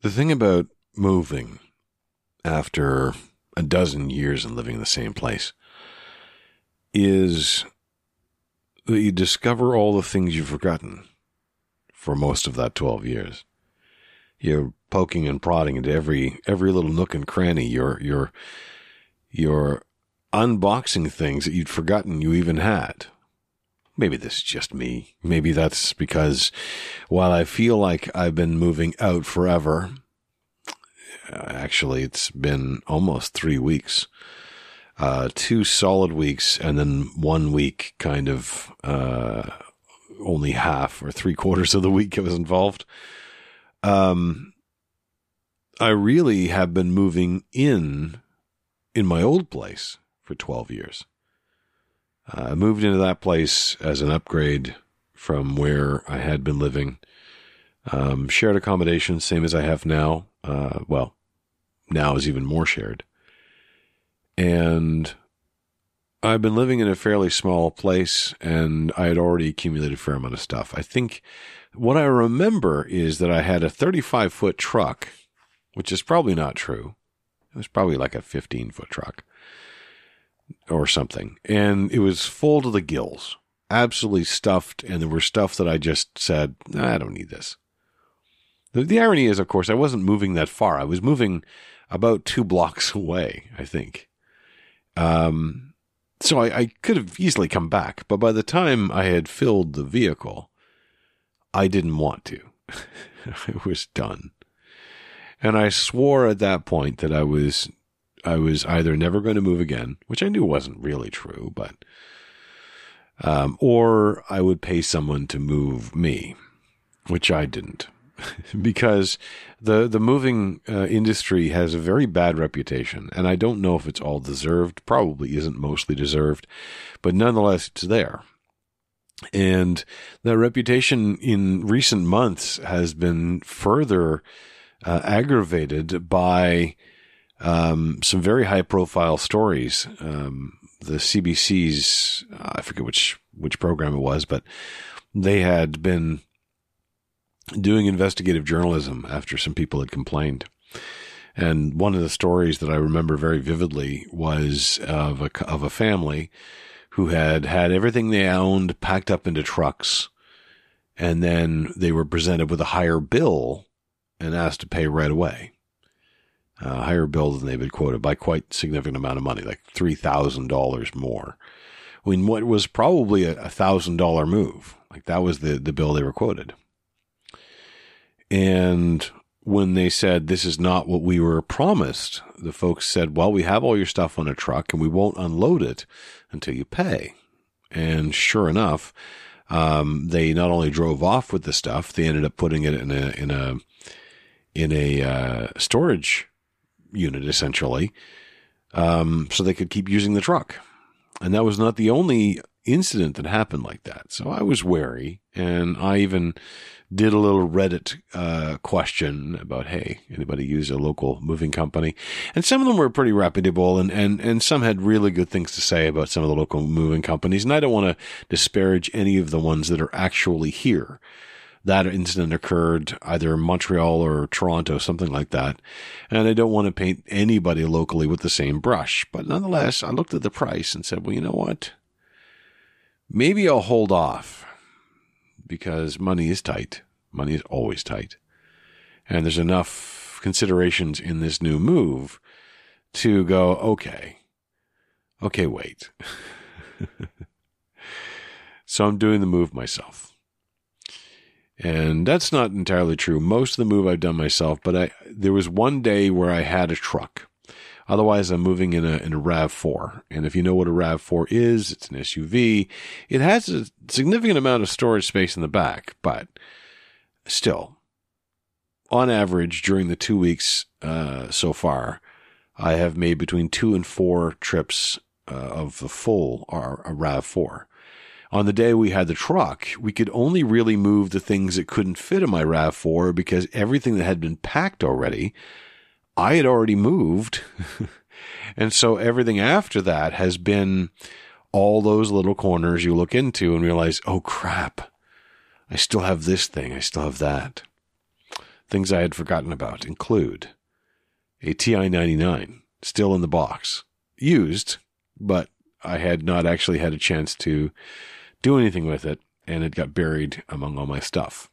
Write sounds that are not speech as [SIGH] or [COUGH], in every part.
The thing about moving after a dozen years and living in the same place is that you discover all the things you've forgotten for most of that 12 years. You're poking and prodding into every every little nook and cranny. You're you're you're unboxing things that you'd forgotten you even had. Maybe this is just me. Maybe that's because while I feel like I've been moving out forever, actually it's been almost three weeks. Uh, two solid weeks and then one week kind of, uh, only half or three quarters of the week I was involved. Um, I really have been moving in in my old place for 12 years. Uh, I moved into that place as an upgrade from where I had been living. Um, shared accommodation, same as I have now. Uh, well, now is even more shared. And I've been living in a fairly small place and I had already accumulated a fair amount of stuff. I think what I remember is that I had a 35 foot truck, which is probably not true. It was probably like a 15 foot truck or something. And it was full to the gills, absolutely stuffed. And there were stuff that I just said, I don't need this. The, the irony is, of course, I wasn't moving that far. I was moving about two blocks [LAUGHS] away, I think. Um, so I, I could have easily come back, but by the time I had filled the vehicle, I didn't want to. [LAUGHS] I was done. And I swore at that point that I was I was either never going to move again, which I knew wasn't really true, but um, or I would pay someone to move me, which I didn't, [LAUGHS] because the the moving uh, industry has a very bad reputation, and I don't know if it's all deserved. Probably isn't mostly deserved, but nonetheless, it's there. And that reputation in recent months has been further uh, aggravated by um, some very high profile stories. Um, the CBC's, uh, I forget which, which program it was, but they had been doing investigative journalism after some people had complained. And one of the stories that I remember very vividly was of a, of a family who had had everything they owned packed up into trucks. And then they were presented with a higher bill and asked to pay right away higher bill than they've been quoted by quite significant amount of money, like three thousand dollars more. I mean, what was probably a thousand dollar move, like that was the the bill they were quoted. And when they said this is not what we were promised, the folks said, "Well, we have all your stuff on a truck, and we won't unload it until you pay." And sure enough, um, they not only drove off with the stuff, they ended up putting it in a in a in a uh, storage unit essentially, um, so they could keep using the truck. And that was not the only incident that happened like that. So I was wary, and I even did a little Reddit uh, question about, hey, anybody use a local moving company? And some of them were pretty reputable, and, and, and some had really good things to say about some of the local moving companies. And I don't want to disparage any of the ones that are actually here that incident occurred either in Montreal or Toronto, something like that. And I don't want to paint anybody locally with the same brush. But nonetheless, I looked at the price and said, well, you know what? Maybe I'll hold off because money is tight. Money is always tight. And there's enough considerations in this new move to go, okay, okay, wait. [LAUGHS] so I'm doing the move myself. And that's not entirely true. Most of the move I've done myself, but I, there was one day where I had a truck. Otherwise, I'm moving in a, in a RAV4. And if you know what a RAV4 is, it's an SUV. It has a significant amount of storage space in the back, but still, on average, during the two weeks uh, so far, I have made between two and four trips uh, of the full or a RAV4 on the day we had the truck, we could only really move the things that couldn't fit in my RAV4 because everything that had been packed already, I had already moved. [LAUGHS] and so everything after that has been all those little corners you look into and realize, oh crap, I still have this thing, I still have that. Things I had forgotten about include a TI 99 still in the box, used, but I had not actually had a chance to do anything with it, and it got buried among all my stuff.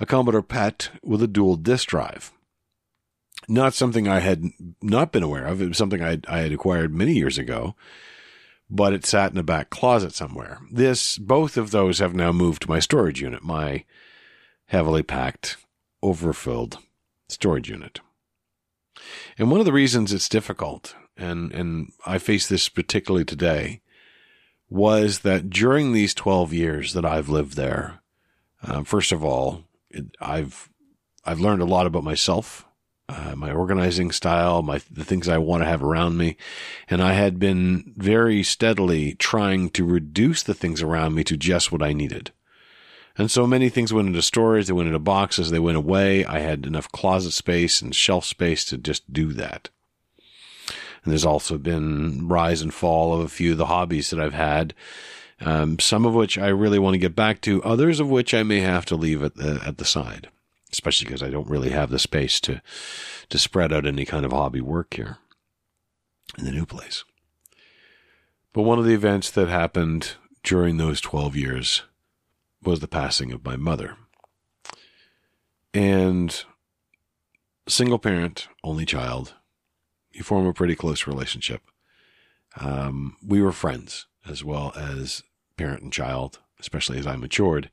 A Commodore PET with a dual disk drive. Not something I had not been aware of. It was something I, I had acquired many years ago, but it sat in a back closet somewhere. This, both of those have now moved to my storage unit, my heavily packed, overfilled storage unit. And one of the reasons it's difficult, and, and I face this particularly today, was that during these 12 years that I've lived there, uh, first of all, it, I've, I've learned a lot about myself, uh, my organizing style, my, the things I want to have around me. And I had been very steadily trying to reduce the things around me to just what I needed. And so many things went into storage, they went into boxes, they went away. I had enough closet space and shelf space to just do that. And there's also been rise and fall of a few of the hobbies that I've had, um, some of which I really want to get back to, others of which I may have to leave at the, at the side, especially because I don't really have the space to, to spread out any kind of hobby work here in the new place. But one of the events that happened during those 12 years was the passing of my mother. And single parent, only child, you form a pretty close relationship. Um, we were friends as well as parent and child, especially as I matured.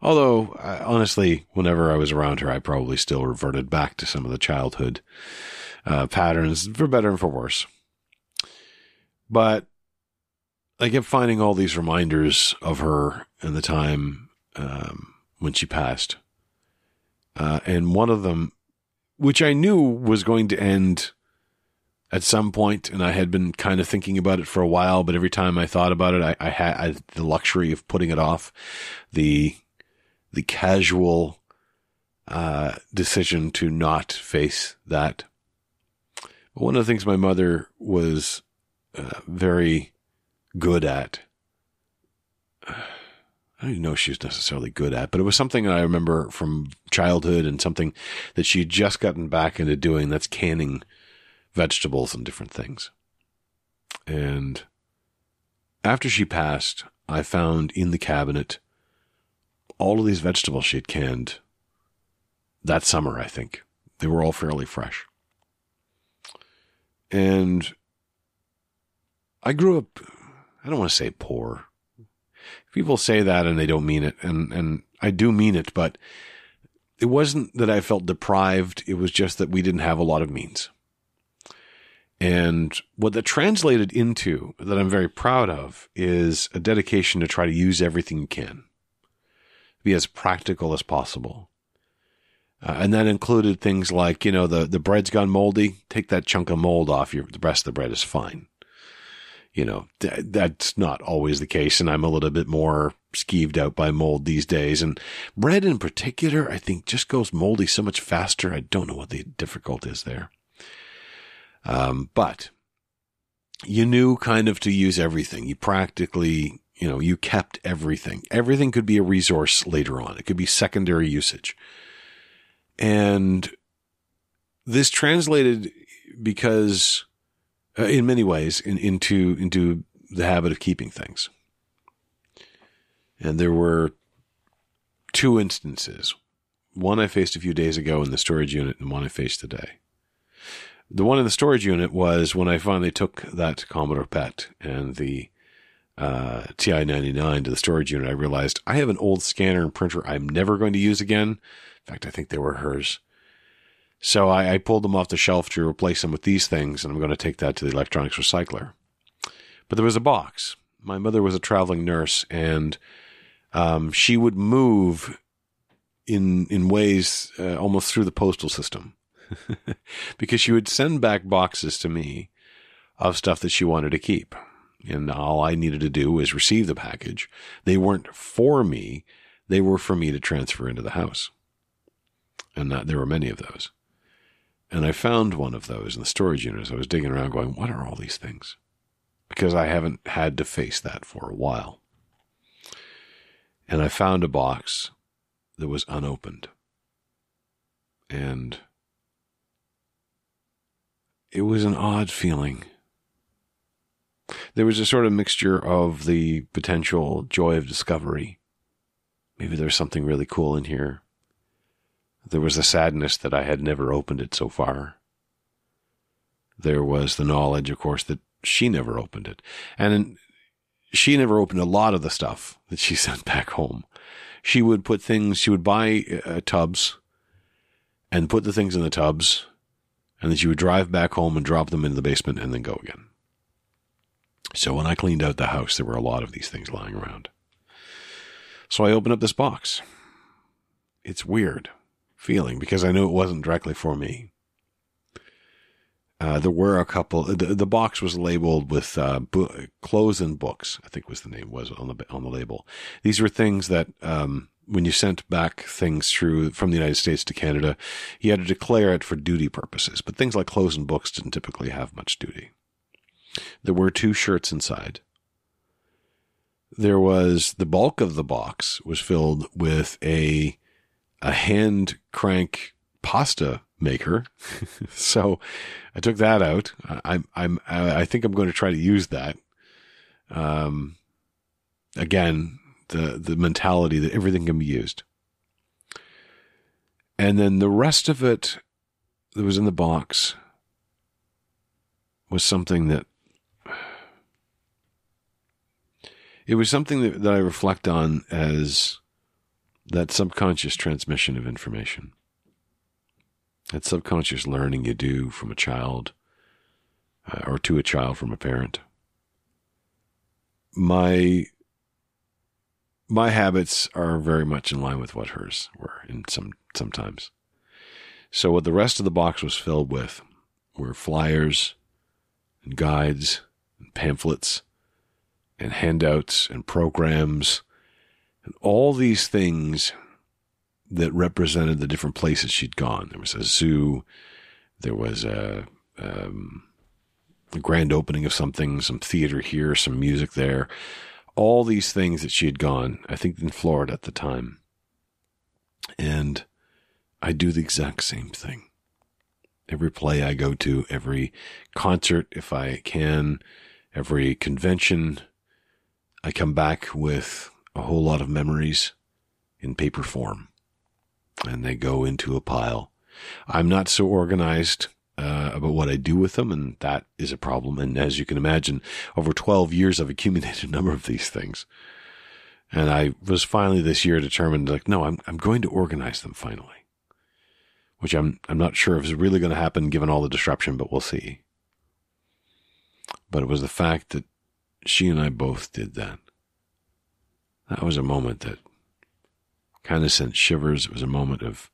Although, honestly, whenever I was around her, I probably still reverted back to some of the childhood uh, patterns, for better and for worse. But I kept finding all these reminders of her and the time um, when she passed. Uh, and one of them, which I knew was going to end at some point, and I had been kind of thinking about it for a while, but every time I thought about it, I, I had the luxury of putting it off. The the casual uh, decision to not face that. But one of the things my mother was uh, very good at. [SIGHS] I don't even know she was necessarily good at, but it was something that I remember from childhood and something that she had just gotten back into doing. That's canning vegetables and different things. And after she passed, I found in the cabinet all of these vegetables she had canned that summer, I think. They were all fairly fresh. And I grew up I don't want to say poor. People say that and they don't mean it. And, and I do mean it, but it wasn't that I felt deprived. It was just that we didn't have a lot of means. And what that translated into that I'm very proud of is a dedication to try to use everything you can, be as practical as possible. Uh, and that included things like, you know, the, the bread's gone moldy. Take that chunk of mold off. Your, the rest of the bread is fine you know, th- that's not always the case. And I'm a little bit more skeeved out by mold these days. And bread in particular, I think just goes moldy so much faster. I don't know what the difficult is there. Um, but you knew kind of to use everything. You practically, you know, you kept everything. Everything could be a resource later on. It could be secondary usage. And this translated because uh, in many ways in, into into the habit of keeping things. And there were two instances. One I faced a few days ago in the storage unit, and one I faced today. The one in the storage unit was when I finally took that Commodore PET and the uh, TI-99 to the storage unit. I realized I have an old scanner and printer I'm never going to use again. In fact, I think they were hers. So I, I, pulled them off the shelf to replace them with these things, and I'm going to take that to the electronics recycler. But there was a box. My mother was a traveling nurse, and um, she would move in in ways uh, almost through the postal system, [LAUGHS] because she would send back boxes to me of stuff that she wanted to keep, and all I needed to do was receive the package. They weren't for me; they were for me to transfer into the house, and that, there were many of those. And I found one of those in the storage unit as I was digging around going, what are all these things? Because I haven't had to face that for a while. And I found a box that was unopened. and it was an odd feeling. There was a sort of mixture of the potential joy of discovery. Maybe there's something really cool in here. There was the sadness that I had never opened it so far. There was the knowledge, of course, that she never opened it. And she never opened a lot of the stuff that she [LAUGHS] sent back home. She would put things, she would buy uh, tubs and put the things in the tubs, and then she would drive back home and drop them into the basement and then go again. So when I cleaned out the house, there were a lot of these things lying around. So I opened up this box. It's weird feeling because I knew it wasn't directly for me. Uh, there were a couple. The, the box was labeled with uh, bo- clothes and books. I think was the name was on the on the label. These were things that um, when you sent back things through from the United States to Canada, you had to declare it for duty purposes. But things like clothes and books didn't typically have much duty. There were two shirts inside. There was the bulk of the box was filled with a a hand crank pasta maker. [LAUGHS] so I took that out. I'm, I'm, I think I'm going to try to use that. Um, again, the, the mentality that everything can be used. And then the rest of it that was in the box was something that it was something that, that I reflect on as that subconscious transmission of information that subconscious learning you do from a child uh, or to a child from a parent. My my habits are very much in line with what hers were in some sometimes. So what the rest of the box was filled with were flyers and guides and pamphlets and handouts and programs and all these things that represented the different places she'd gone. There was a zoo, there was a, um, a grand opening of something, some theater here, some music there, all these things that she had gone, I think in Florida at the time. And I do the exact same thing. Every play I go to, every concert, if I can, every convention, I come back with a whole lot of memories in paper form and they go into a pile. I'm not so organized uh, about what I do with them, and that is a problem. And as you can imagine, over 12 years, I've accumulated [LAUGHS] a number of these things. And I was finally this year determined, like, no, I'm I'm going to organize them finally, which I'm I'm not sure if is really going to happen given all the disruption, but we'll see. But it was the fact that she and I both did that. That was a moment that kind of sent shivers. It was a moment of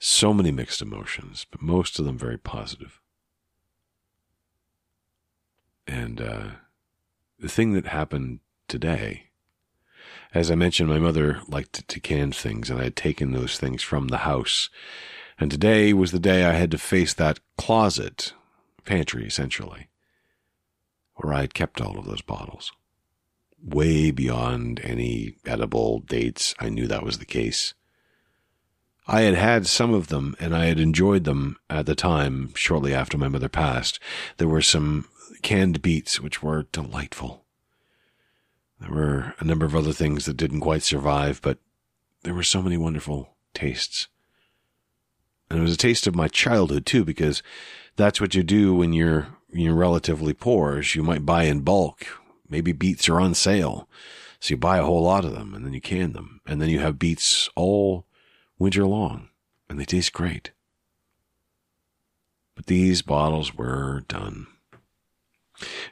so many mixed emotions, but most of them very positive. And uh, the thing that happened today, as I mentioned, my mother liked to, to can things, and I had taken those things from the house. And today was the day I had to face that closet, pantry essentially, where I had kept all of those bottles way beyond any edible dates. I knew that was the case. I had had some of them and I had enjoyed them at the time, shortly after my mother passed. There were some canned beets which were delightful. There were a number of other things that didn't quite survive, but there were so many wonderful tastes. And it was a taste of my childhood too, because that's what you do when you're you're relatively poor. Is you might buy in bulk Maybe beets are on sale. So you buy a whole lot of them and then you can them. And then you have beets all winter long and they taste great. But these bottles were done.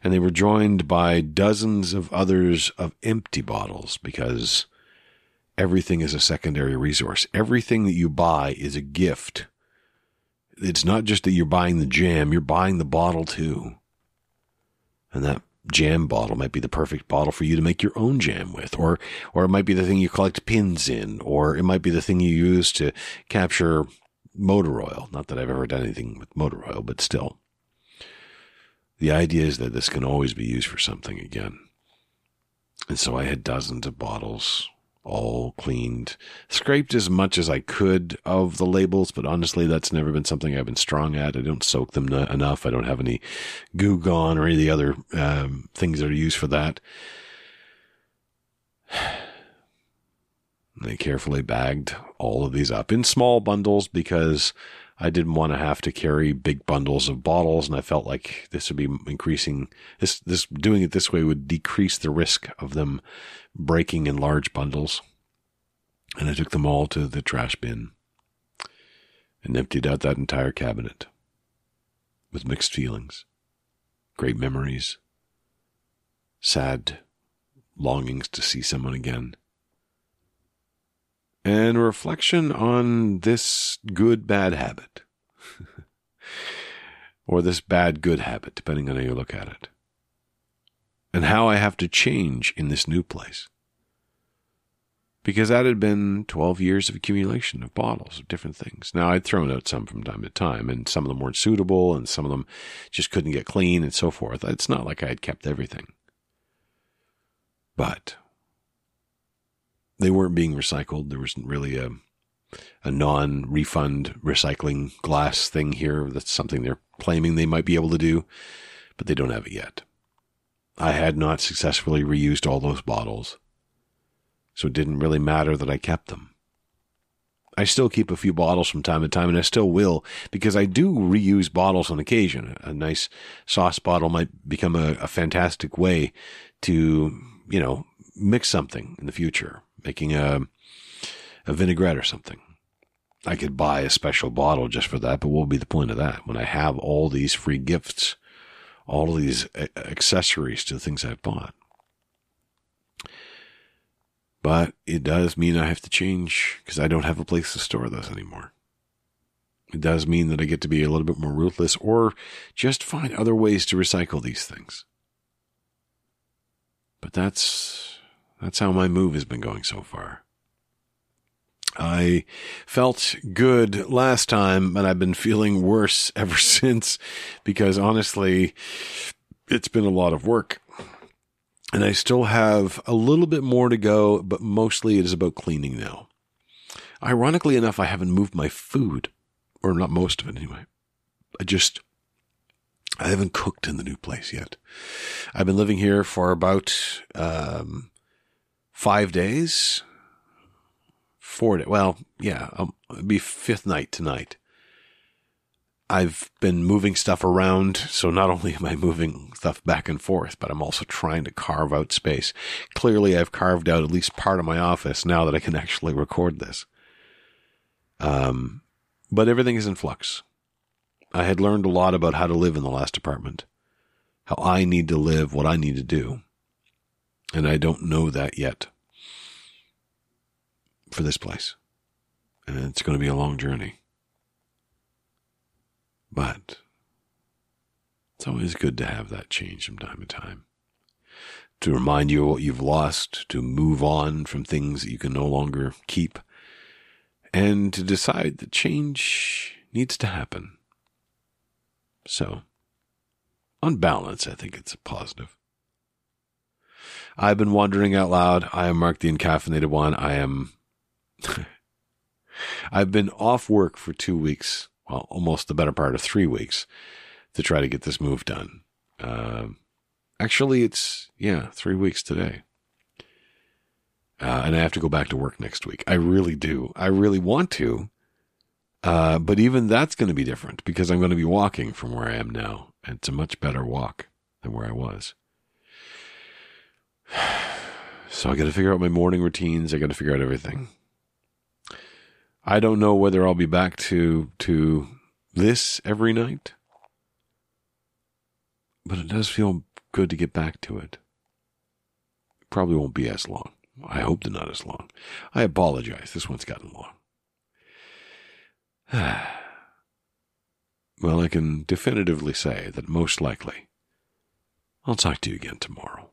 And they were joined by dozens of others of empty bottles because everything is a secondary resource. Everything that you buy is a gift. It's not just that you're buying the jam, you're buying the bottle too. And that jam bottle might be the perfect bottle for you to make your own jam with, or or it might be the thing you collect pins in, or it might be the thing you use to capture motor oil. Not that I've ever done anything with motor oil, but still. The idea is that this can always be used for something again. And so I had dozens of bottles all cleaned, scraped as much as I could of the labels, but honestly, that's never been something I've been strong at. I don't soak them enough. I don't have any Goo Gone or any of the other um, things that are used for that. [SIGHS] They carefully bagged all of these up in small bundles because I didn't want to have to carry big bundles of bottles, and I felt like this would be increasing this this doing it this way would decrease the risk of them breaking in large bundles. And I took them all to the trash bin and emptied out that entire cabinet with mixed feelings, great memories, sad longings to see someone again and reflection on this good bad habit. [LAUGHS] or this bad good habit, depending on how you look at it. And how I have to change in this new place. Because that had been 12 years of accumulation of bottles of different things. Now, I'd thrown out some from time to time, and some of them weren't suitable, and some of them just couldn't get clean, and so forth. It's not like I had kept everything. But they weren't being recycled. There wasn't really a a non-refund recycling glass thing here. That's something they're claiming they might be able to do, but they don't have it yet. I had not successfully reused all those bottles, so it didn't really matter that I kept them. I still keep a few bottles from time to time, and I still will because I do reuse bottles on occasion. A nice sauce bottle might become a, a fantastic way to, you know, mix something in the future making a, a vinaigrette or something. I could buy a special bottle just for that, but what would be the point of that when I have all these free gifts, all of these accessories to the things I've bought? But it does mean I have to change because I don't have a place to store those anymore. It does mean that I get to be a little bit more ruthless or just find other ways to recycle these things. But that's that's how my move has been going so far. I felt good last time, but I've been feeling worse [LAUGHS] ever since because honestly, it's been a lot of work. And I still have a little bit more to go, but mostly it is about cleaning now. Ironically enough, I haven't moved my food, or not most of it anyway. I just, I haven't cooked in the new place yet. I've been living here for about, um, five days, four days. Well, yeah, um, it'll be fifth night tonight. I've been moving stuff around, so not [LAUGHS] only am I moving stuff back and forth, but I'm also trying to carve out space. Clearly, I've carved out at least part of my office now that I can [LAUGHS] actually record this. Um, but everything is in flux. I had learned a lot about how to live in the last apartment, how I need to live, what I need to do and I don't know that yet for this place. And it's going to be a long journey. But it's always good to have that change from time to time. To remind you of what you've lost, to move on from things that you can no longer keep, and to decide that change needs to happen. So, on balance, I think it's a positive. I've been wondering out loud. I am Mark the Encaffeinated One. I am. [LAUGHS] I've been off work for two weeks, well, almost the better part of three weeks, to try to get this move done. Uh, actually, it's, yeah, three weeks today. Uh, and I have to go back to work next week. I really do. I really want to. Uh, but even that's going to be different because I'm going to be walking from where I am now. And it's a much better walk than where I was. [SIGHS] So I got to figure out my morning routines. I got to figure out everything. I don't know whether I'll be back to to this every night, but it does feel good to get back to it. Probably won't be as long. I hope they're not as long. I apologize. This one's gotten long. [SIGHS] well, I can definitively say that most likely I'll talk to you again tomorrow.